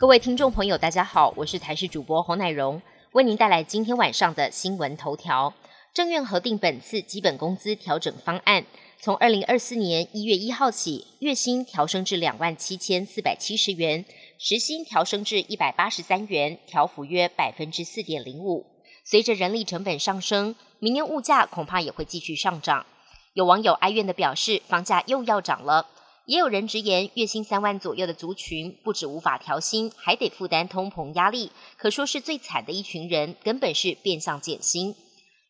各位听众朋友，大家好，我是台视主播侯乃荣，为您带来今天晚上的新闻头条。政院核定本次基本工资调整方案，从二零二四年一月一号起，月薪调升至两万七千四百七十元，时薪调升至一百八十三元，调幅约百分之四点零五。随着人力成本上升，明年物价恐怕也会继续上涨。有网友哀怨的表示，房价又要涨了。也有人直言，月薪三万左右的族群，不止无法调薪，还得负担通膨压力，可说是最惨的一群人，根本是变相减薪。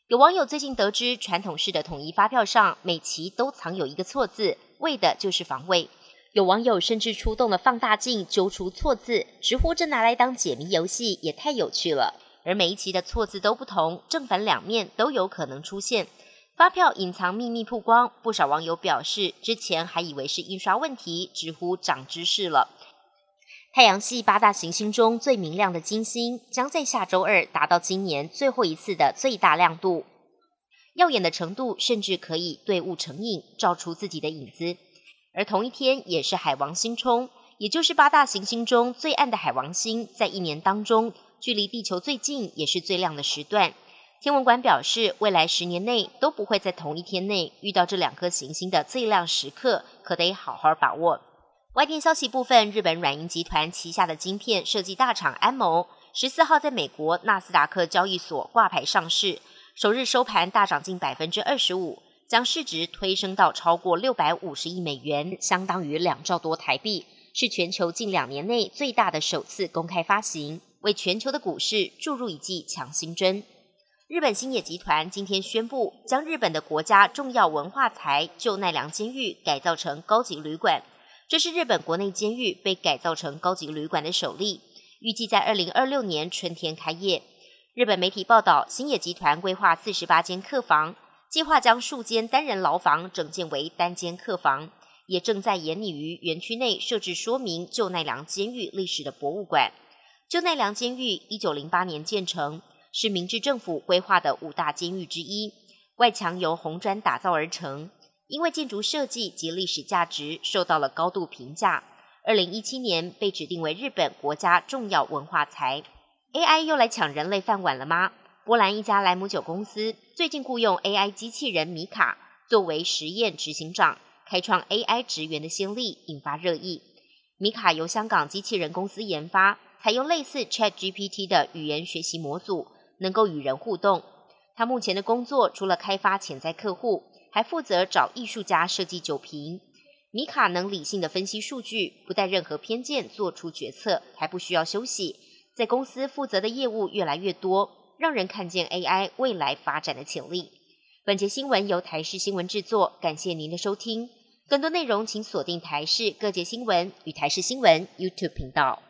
有网友最近得知，传统式的统一发票上每期都藏有一个错字，为的就是防卫。有网友甚至出动了放大镜揪出错字，直呼这拿来当解谜游戏也太有趣了。而每一期的错字都不同，正反两面都有可能出现。发票隐藏秘密曝光，不少网友表示，之前还以为是印刷问题，直呼长知识了。太阳系八大行星中最明亮的金星，将在下周二达到今年最后一次的最大亮度，耀眼的程度甚至可以对物成影，照出自己的影子。而同一天，也是海王星冲，也就是八大行星中最暗的海王星，在一年当中距离地球最近，也是最亮的时段。天文馆表示，未来十年内都不会在同一天内遇到这两颗行星的最亮时刻，可得好好把握。外电消息部分，日本软银集团旗下的晶片设计大厂安谋，十四号在美国纳斯达克交易所挂牌上市，首日收盘大涨近百分之二十五，将市值推升到超过六百五十亿美元，相当于两兆多台币，是全球近两年内最大的首次公开发行，为全球的股市注入一剂强心针。日本星野集团今天宣布，将日本的国家重要文化财旧奈良监狱改造成高级旅馆。这是日本国内监狱被改造成高级旅馆的首例，预计在二零二六年春天开业。日本媒体报道，星野集团规划四十八间客房，计划将数间单人牢房整建为单间客房，也正在研拟于园区内设置说明旧奈良监狱历史的博物馆。旧奈良监狱一九零八年建成。是明治政府规划的五大监狱之一，外墙由红砖打造而成，因为建筑设计及历史价值受到了高度评价。二零一七年被指定为日本国家重要文化财。AI 又来抢人类饭碗了吗？波兰一家莱姆酒公司最近雇佣 AI 机器人米卡作为实验执行长，开创 AI 职员的先例，引发热议。米卡由香港机器人公司研发，采用类似 ChatGPT 的语言学习模组。能够与人互动。他目前的工作除了开发潜在客户，还负责找艺术家设计酒瓶。米卡能理性的分析数据，不带任何偏见做出决策，还不需要休息。在公司负责的业务越来越多，让人看见 AI 未来发展的潜力。本节新闻由台视新闻制作，感谢您的收听。更多内容请锁定台视各界新闻与台视新闻 YouTube 频道。